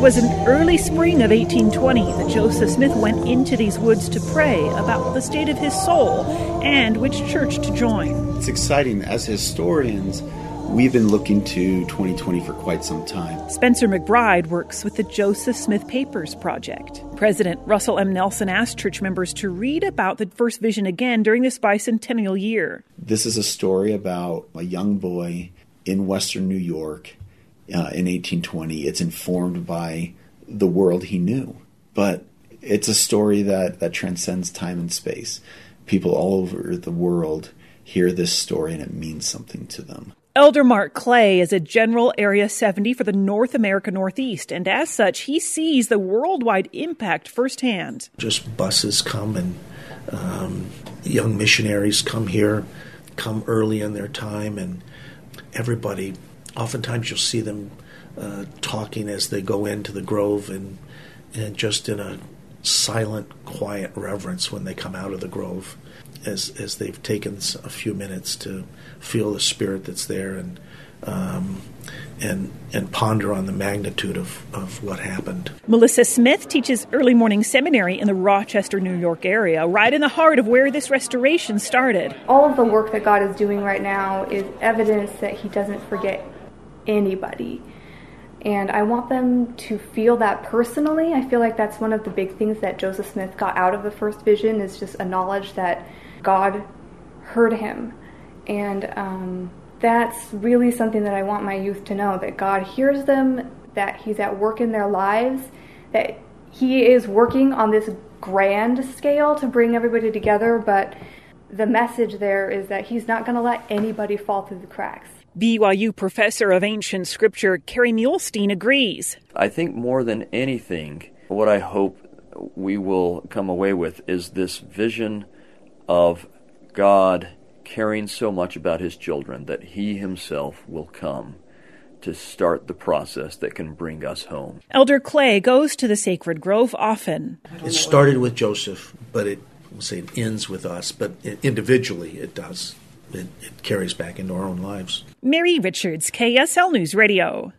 Was in early spring of 1820 that Joseph Smith went into these woods to pray about the state of his soul and which church to join. It's exciting. As historians, we've been looking to 2020 for quite some time. Spencer McBride works with the Joseph Smith Papers Project. President Russell M. Nelson asked church members to read about the first vision again during this bicentennial year. This is a story about a young boy in western New York uh, in 1820. It's informed by the world he knew, but it's a story that, that transcends time and space. People all over the world hear this story and it means something to them. Elder Mark Clay is a General Area 70 for the North America Northeast, and as such, he sees the worldwide impact firsthand. Just buses come and um, young missionaries come here, come early in their time, and everybody oftentimes you'll see them uh, talking as they go into the grove and and just in a silent, quiet reverence when they come out of the grove, as as they've taken a few minutes to feel the spirit that's there and um, and and ponder on the magnitude of, of what happened. Melissa Smith teaches early morning seminary in the Rochester, New York area, right in the heart of where this restoration started. All of the work that God is doing right now is evidence that He doesn't forget anybody. And I want them to feel that personally. I feel like that's one of the big things that Joseph Smith got out of the first vision is just a knowledge that God heard him. And um, that's really something that I want my youth to know that God hears them, that He's at work in their lives, that He is working on this grand scale to bring everybody together, but the message there is that He's not going to let anybody fall through the cracks. BYU professor of ancient scripture Kerry Muhlestein agrees. I think more than anything, what I hope we will come away with is this vision of God caring so much about his children that he himself will come to start the process that can bring us home. Elder Clay goes to the sacred grove often. It started with Joseph, but it we'll say it ends with us, but individually it does. It, it carries back into our own lives. Mary Richards, KSL News Radio.